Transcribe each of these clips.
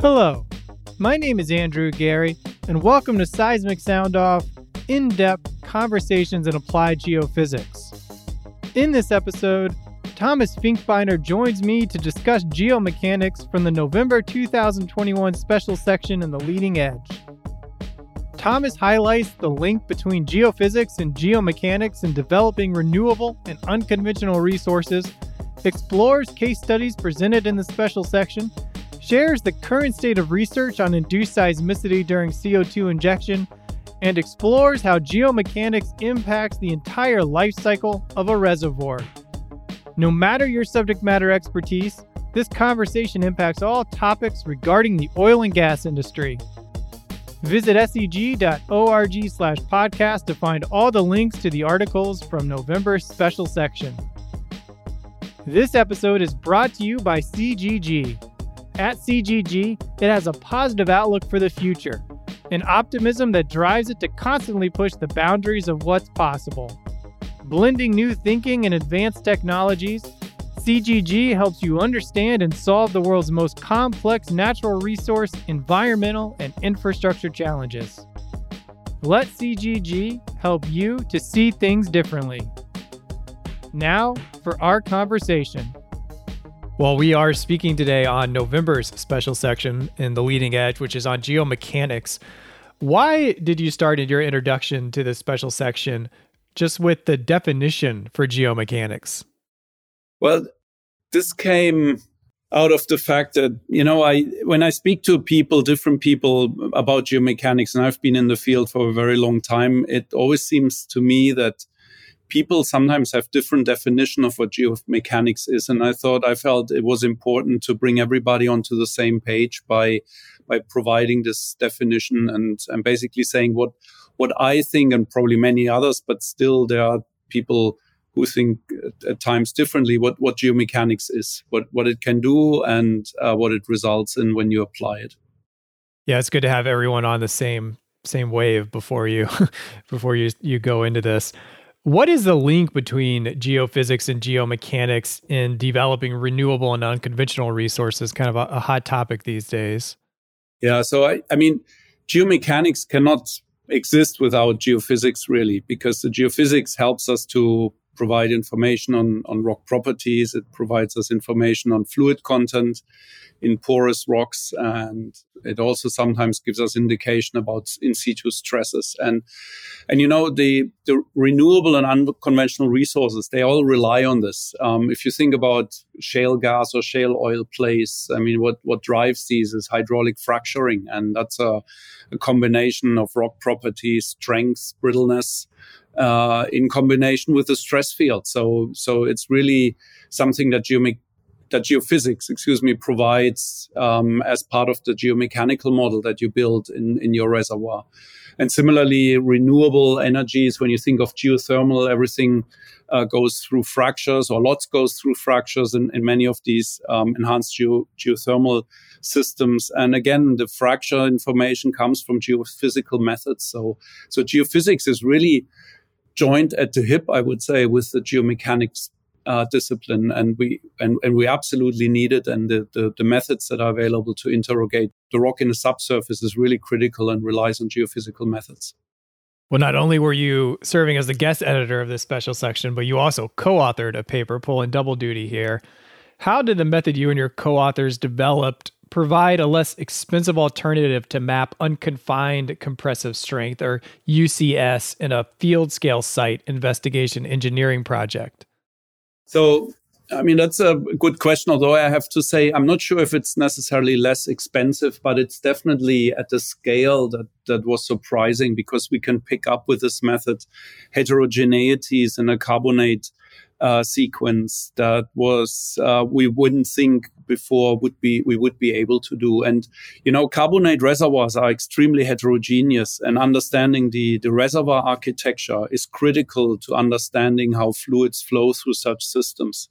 Hello, my name is Andrew Geary, and welcome to Seismic Sound Off in depth conversations in applied geophysics. In this episode, Thomas Finkbeiner joins me to discuss geomechanics from the November 2021 special section in The Leading Edge. Thomas highlights the link between geophysics and geomechanics in developing renewable and unconventional resources, explores case studies presented in the special section, shares the current state of research on induced seismicity during CO2 injection, and explores how geomechanics impacts the entire life cycle of a reservoir. No matter your subject matter expertise, this conversation impacts all topics regarding the oil and gas industry. Visit seg.org slash podcast to find all the links to the articles from November's special section. This episode is brought to you by CGG. At CGG, it has a positive outlook for the future, an optimism that drives it to constantly push the boundaries of what's possible. Blending new thinking and advanced technologies, CGG helps you understand and solve the world's most complex natural resource, environmental, and infrastructure challenges. Let CGG help you to see things differently. Now for our conversation. Well, we are speaking today on November's special section in the leading edge, which is on geomechanics. Why did you start in your introduction to this special section just with the definition for geomechanics? Well, this came out of the fact that you know i when i speak to people different people about geomechanics and i've been in the field for a very long time it always seems to me that people sometimes have different definition of what geomechanics is and i thought i felt it was important to bring everybody onto the same page by by providing this definition and and basically saying what what i think and probably many others but still there are people who think at, at, times differently what, what geomechanics is, what, what it can do, and uh, what it results in when you apply it. Yeah, it's good to have everyone on the same same wave before you before you you go into this. What is the link between geophysics and geomechanics in developing renewable and unconventional resources? Kind of a, a hot topic these days. Yeah, so I, I mean, geomechanics cannot exist without geophysics really because the geophysics helps us to provide information on, on rock properties. It provides us information on fluid content in porous rocks. And it also sometimes gives us indication about in situ stresses. And, and you know, the, the renewable and unconventional resources, they all rely on this. Um, if you think about shale gas or shale oil plays, I mean, what, what drives these is hydraulic fracturing. And that's a, a combination of rock properties, strength, brittleness, uh, in combination with the stress field. So, so it's really something that geome- that geophysics, excuse me, provides um, as part of the geomechanical model that you build in, in your reservoir. And similarly, renewable energies, when you think of geothermal, everything uh, goes through fractures or lots goes through fractures in, in many of these um, enhanced geo- geothermal systems. And again, the fracture information comes from geophysical methods. So, so geophysics is really joined at the hip, I would say, with the geomechanics uh, discipline, and we and, and we absolutely need it. And the, the, the methods that are available to interrogate the rock in the subsurface is really critical and relies on geophysical methods. Well, not only were you serving as the guest editor of this special section, but you also co-authored a paper pulling double duty here. How did the method you and your co-authors developed provide a less expensive alternative to map unconfined compressive strength or UCS in a field scale site investigation engineering project? So, I mean, that's a good question. Although I have to say, I'm not sure if it's necessarily less expensive, but it's definitely at a scale that, that was surprising because we can pick up with this method heterogeneities in a carbonate uh, sequence that was uh, we wouldn't think before would be we would be able to do. And you know, carbonate reservoirs are extremely heterogeneous, and understanding the the reservoir architecture is critical to understanding how fluids flow through such systems.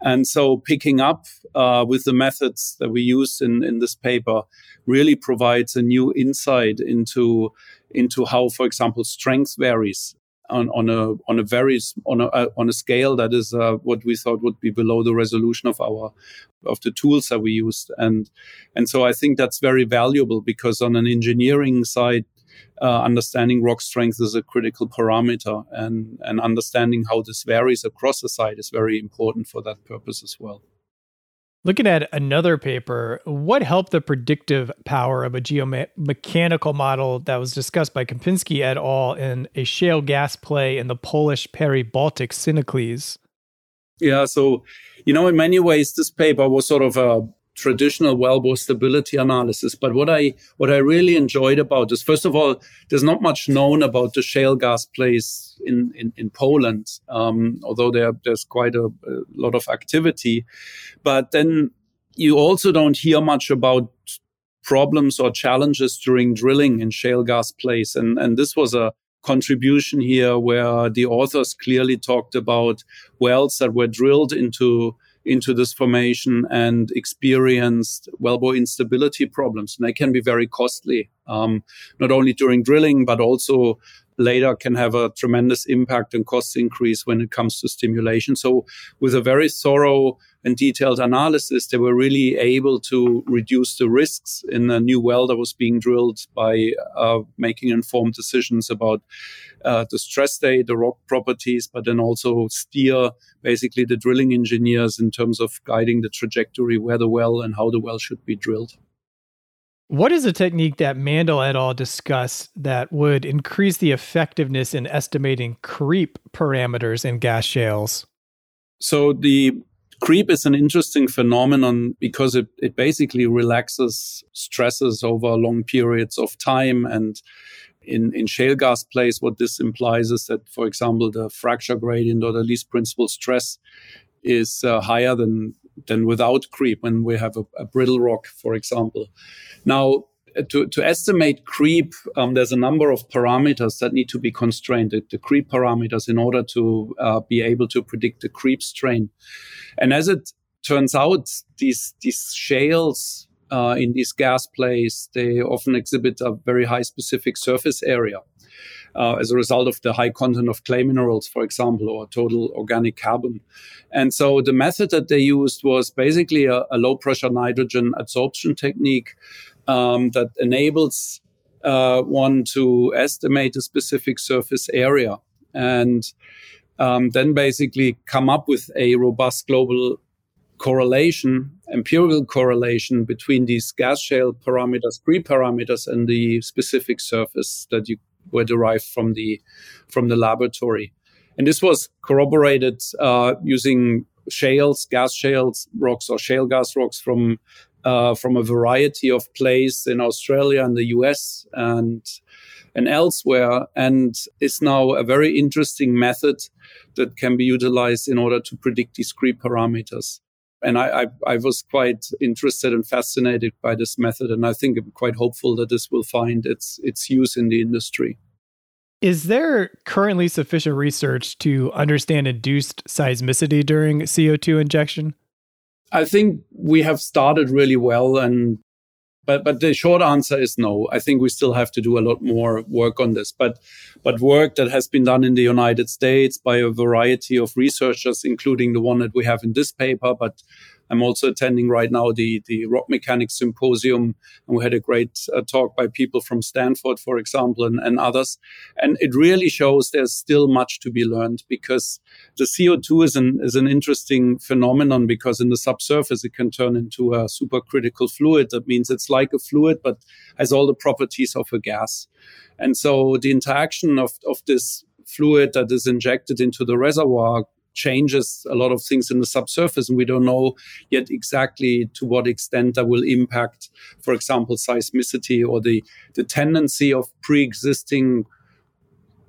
And so, picking up uh, with the methods that we use in in this paper really provides a new insight into into how, for example, strength varies on, on a on a very on a uh, on a scale that is uh, what we thought would be below the resolution of our of the tools that we used and and so I think that's very valuable because on an engineering side uh, understanding rock strength is a critical parameter and and understanding how this varies across the site is very important for that purpose as well. Looking at another paper, what helped the predictive power of a geomechanical model that was discussed by Kempinski et al. in a shale gas play in the Polish Peri-Baltic syneclise? Yeah, so, you know, in many ways, this paper was sort of a traditional wellbore stability analysis. But what I what I really enjoyed about this, first of all, there's not much known about the shale gas plays in in, in Poland, um, although there there's quite a, a lot of activity. But then you also don't hear much about problems or challenges during drilling in shale gas plays, and and this was a contribution here where the authors clearly talked about wells that were drilled into into this formation and experienced wellbore instability problems. And they can be very costly, um, not only during drilling, but also later can have a tremendous impact and cost increase when it comes to stimulation. So with a very thorough and detailed analysis, they were really able to reduce the risks in a new well that was being drilled by uh, making informed decisions about uh, the stress state, the rock properties, but then also steer basically the drilling engineers in terms of guiding the trajectory where the well and how the well should be drilled. What is a technique that Mandel et al. discussed that would increase the effectiveness in estimating creep parameters in gas shales? So the creep is an interesting phenomenon because it, it basically relaxes stresses over long periods of time. And in, in shale gas plays, what this implies is that, for example, the fracture gradient or the least principal stress is uh, higher than than without creep when we have a, a brittle rock, for example. Now, to, to estimate creep, um, there's a number of parameters that need to be constrained, the, the creep parameters, in order to uh, be able to predict the creep strain. And as it turns out, these, these shales uh, in these gas plays, they often exhibit a very high specific surface area uh, as a result of the high content of clay minerals, for example, or total organic carbon. And so the method that they used was basically a, a low pressure nitrogen adsorption technique um, that enables uh, one to estimate a specific surface area and um, then basically come up with a robust global correlation, empirical correlation between these gas shale parameters, creep parameters, and the specific surface that you were derived from the from the laboratory. And this was corroborated uh, using shales, gas shales rocks, or shale gas rocks from uh, from a variety of places in Australia and the US and and elsewhere, and is now a very interesting method that can be utilized in order to predict creep parameters. And I, I, I was quite interested and fascinated by this method, and I think I'm quite hopeful that this will find its its use in the industry. Is there currently sufficient research to understand induced seismicity during CO2 injection? I think we have started really well and but but the short answer is no. I think we still have to do a lot more work on this. But but work that has been done in the United States by a variety of researchers, including the one that we have in this paper, but I'm also attending right now the, the rock mechanics symposium, and we had a great uh, talk by people from Stanford, for example, and, and others. And it really shows there's still much to be learned because the CO2 is an, is an interesting phenomenon because in the subsurface it can turn into a supercritical fluid. That means it's like a fluid, but has all the properties of a gas. And so the interaction of, of this fluid that is injected into the reservoir changes a lot of things in the subsurface, and we don't know yet exactly to what extent that will impact, for example, seismicity or the, the tendency of pre-existing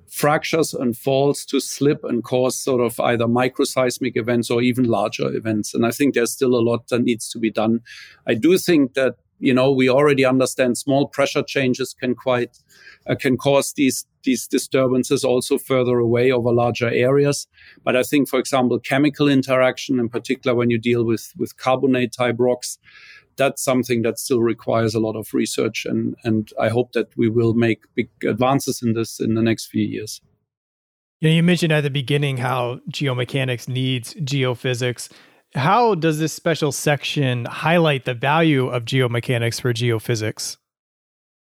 fractures and faults to slip and cause sort of either microseismic events or even larger events. And I think there's still a lot that needs to be done. I do think that you know we already understand small pressure changes can quite uh, can cause these these disturbances also further away over larger areas but i think for example chemical interaction in particular when you deal with with carbonate type rocks that's something that still requires a lot of research and and i hope that we will make big advances in this in the next few years You, know, you mentioned at the beginning how geomechanics needs geophysics. How does this special section highlight the value of geomechanics for geophysics?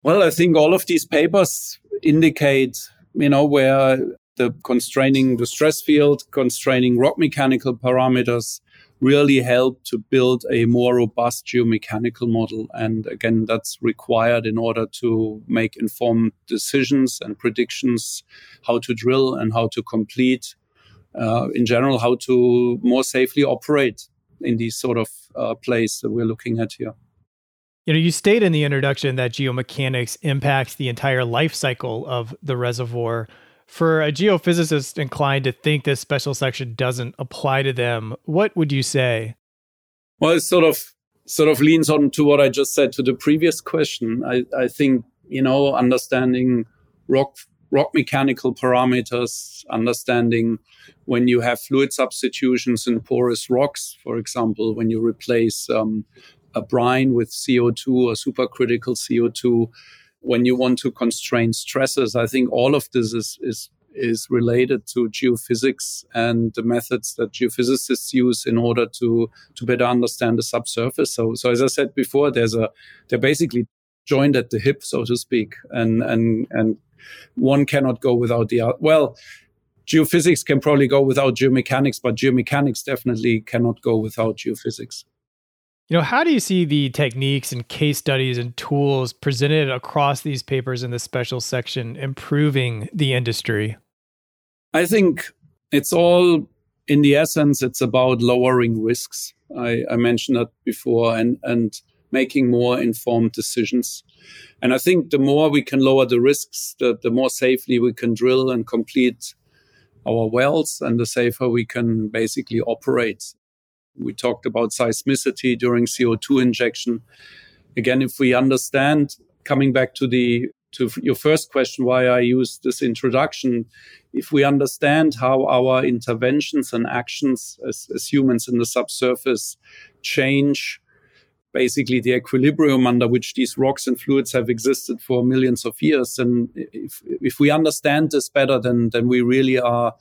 Well, I think all of these papers indicate, you know, where the constraining the stress field, constraining rock mechanical parameters really help to build a more robust geomechanical model. And again, that's required in order to make informed decisions and predictions, how to drill and how to complete, uh, in general, how to more safely operate in these sort of uh, plays that we're looking at here. You know, you state in the introduction that geomechanics impacts the entire life cycle of the reservoir. For a geophysicist inclined to think this special section doesn't apply to them, what would you say? Well, it sort of sort of leans on to what I just said to the previous question. I, I think, you know, understanding rock rock mechanical parameters, understanding when you have fluid substitutions in porous rocks, for example, when you replace um, a brine with CO2 or supercritical CO2, when you want to constrain stresses. I think all of this is, is is related to geophysics and the methods that geophysicists use in order to to better understand the subsurface. So so as I said before, there's a they're basically joined at the hip, so to speak, and and and one cannot go without the other. Well, geophysics can probably go without geomechanics, but geomechanics definitely cannot go without geophysics. You know, how do you see the techniques and case studies and tools presented across these papers in the special section improving the industry? I think it's all in the essence, it's about lowering risks. I, I mentioned that before and, and making more informed decisions. And I think the more we can lower the risks, the, the more safely we can drill and complete our wells and the safer we can basically operate. We talked about seismicity during CO2 injection. Again, if we understand, coming back to the to your first question, why I use this introduction, if we understand how our interventions and actions as, as humans in the subsurface change basically the equilibrium under which these rocks and fluids have existed for millions of years. And if, if we understand this better, then, then we really are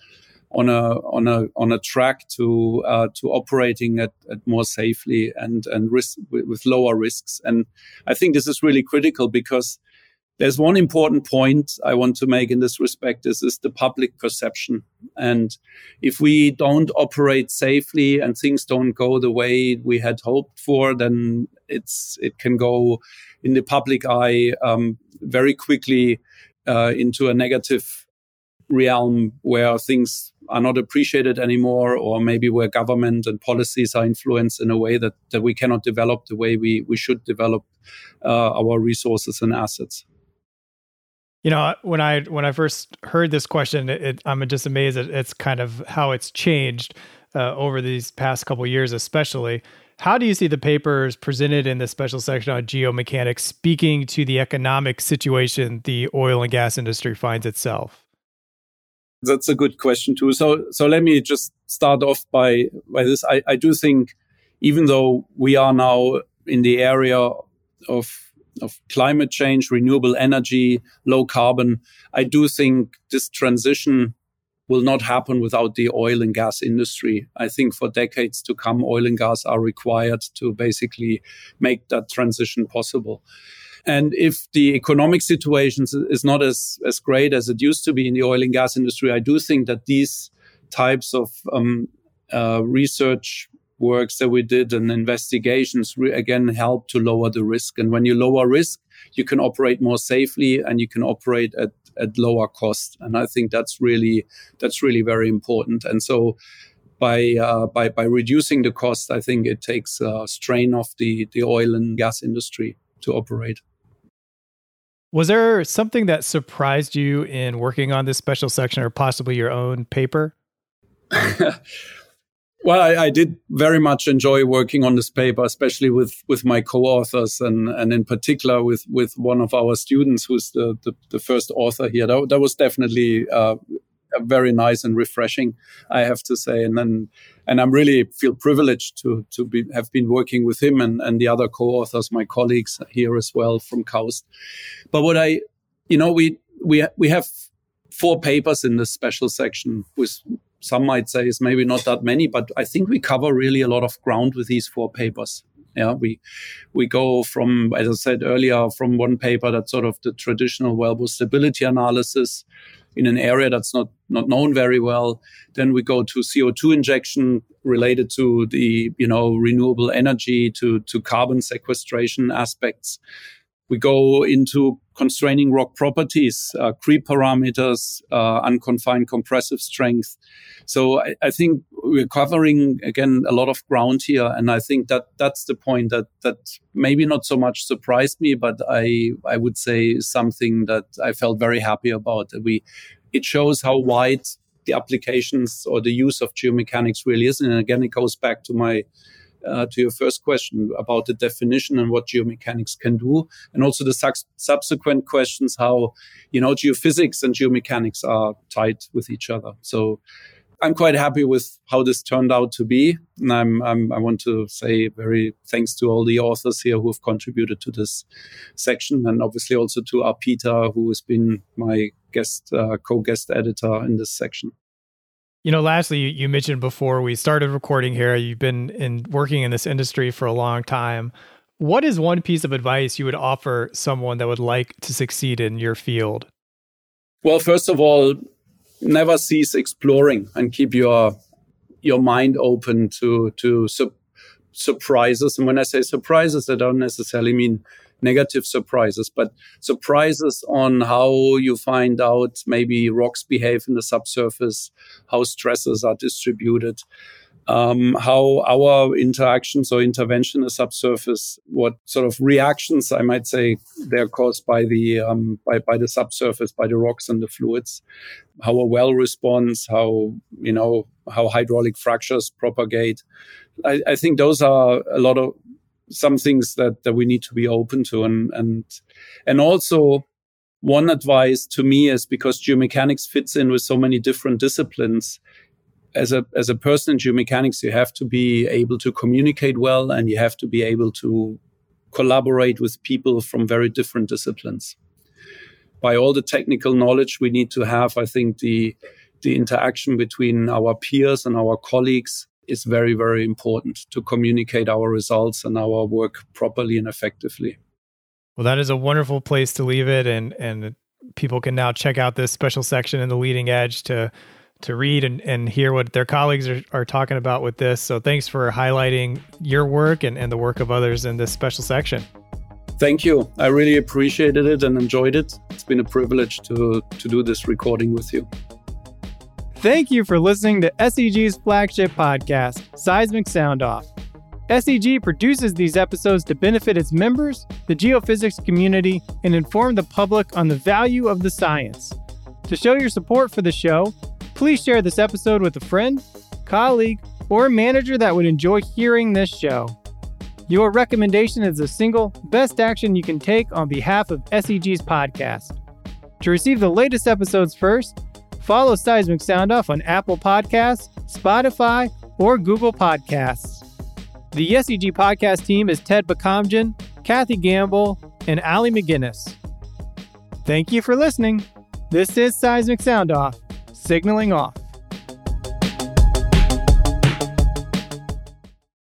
on a on a on a track to uh, to operating at, at more safely and and risk with, with lower risks. And I think this is really critical because there's one important point I want to make in this respect is, is the public perception. And if we don't operate safely and things don't go the way we had hoped for, then it's it can go in the public eye um, very quickly uh, into a negative realm where things are not appreciated anymore, or maybe where government and policies are influenced in a way that, that we cannot develop the way we, we should develop uh, our resources and assets. You know, when I when I first heard this question, it, I'm just amazed at it's kind of how it's changed uh, over these past couple years, especially. How do you see the papers presented in the special section on geomechanics speaking to the economic situation the oil and gas industry finds itself? That's a good question too. So, so let me just start off by by this. I, I do think, even though we are now in the area of of climate change, renewable energy, low carbon, I do think this transition will not happen without the oil and gas industry. I think for decades to come, oil and gas are required to basically make that transition possible. And if the economic situation is not as, as great as it used to be in the oil and gas industry, I do think that these types of um, uh, research works that we did and investigations re- again help to lower the risk. And when you lower risk, you can operate more safely and you can operate at, at lower cost. And I think that's really that's really very important. And so by uh, by by reducing the cost, I think it takes uh, strain off the the oil and gas industry to operate. Was there something that surprised you in working on this special section or possibly your own paper? well, I, I, did very much enjoy working on this paper, especially with, with my co-authors and, and in particular with, with one of our students who's the, the, the first author here. That, that was definitely uh, very nice and refreshing, I have to say. And then, and I'm really feel privileged to to be have been working with him and and the other co-authors, my colleagues here as well from KAUST. But what I, you know, we we we have four papers in this special section with some might say is maybe not that many, but I think we cover really a lot of ground with these four papers. Yeah, we we go from, as I said earlier, from one paper that's sort of the traditional wellbore stability analysis in an area that's not not known very well. Then we go to CO2 injection related to the you know renewable energy to to carbon sequestration aspects. We go into constraining rock properties, uh, creep parameters, uh, unconfined compressive strength. So I, I, think we're covering again a lot of ground here, and I think that that's the point that that maybe not so much surprised me, but I I would say something that I felt very happy about. We it shows how wide the applications or the use of geomechanics really is, and again it goes back to my uh, to your first question about the definition and what geomechanics can do, and also the su- subsequent questions how you know geophysics and geomechanics are tied with each other. So I'm quite happy with how this turned out to be, and I'm, I'm, i want to say very thanks to all the authors here who have contributed to this section, and obviously also to Arpita, who has been my guest uh, co-guest editor in this section. You know, lastly, you mentioned before we started recording here, you've been in working in this industry for a long time. What is one piece of advice you would offer someone that would like to succeed in your field? Well, first of all, never cease exploring and keep your your mind open to to su- surprises. And when I say surprises, I don't necessarily mean negative surprises, but surprises on how you find out maybe rocks behave in the subsurface, how stresses are distributed, um, how our interactions or intervention in the subsurface, what sort of reactions I might say they're caused by the um, by, by the subsurface, by the rocks and the fluids, how a well responds, how you know how hydraulic fractures propagate. I, I think those are a lot of some things that, that we need to be open to. And and and also one advice to me is because geomechanics fits in with so many different disciplines as a as a person in geomechanics you have to be able to communicate well and you have to be able to collaborate with people from very different disciplines. By all the technical knowledge we need to have i think the the interaction between our peers and our colleagues is very, very important to communicate our results and our work properly and effectively. Well, that is a wonderful place to leave it, and and people can now check out this special section in the leading edge to to read and, and hear what their colleagues are, are talking about with this. So thanks for highlighting your work and, and the work of others in this special section. Thank you. I really appreciated it and enjoyed it. It's been a privilege to to do this recording with you. Thank you for listening to SEG's flagship podcast, Seismic Sound Off. SEG produces these episodes to benefit its members, the geophysics community, and inform the public on the value of the science. To show your support for the show, please share this episode with a friend, colleague, or manager that would enjoy hearing this show. Your recommendation is the single best action you can take on behalf of SEG's podcast. To receive the latest episodes first, Follow Seismic Sound Off on Apple Podcasts, Spotify, or Google Podcasts. The SEG podcast team is Ted Bakamjian, Kathy Gamble, and Ali McGinnis. Thank you for listening. This is Seismic Sound Off, signaling off.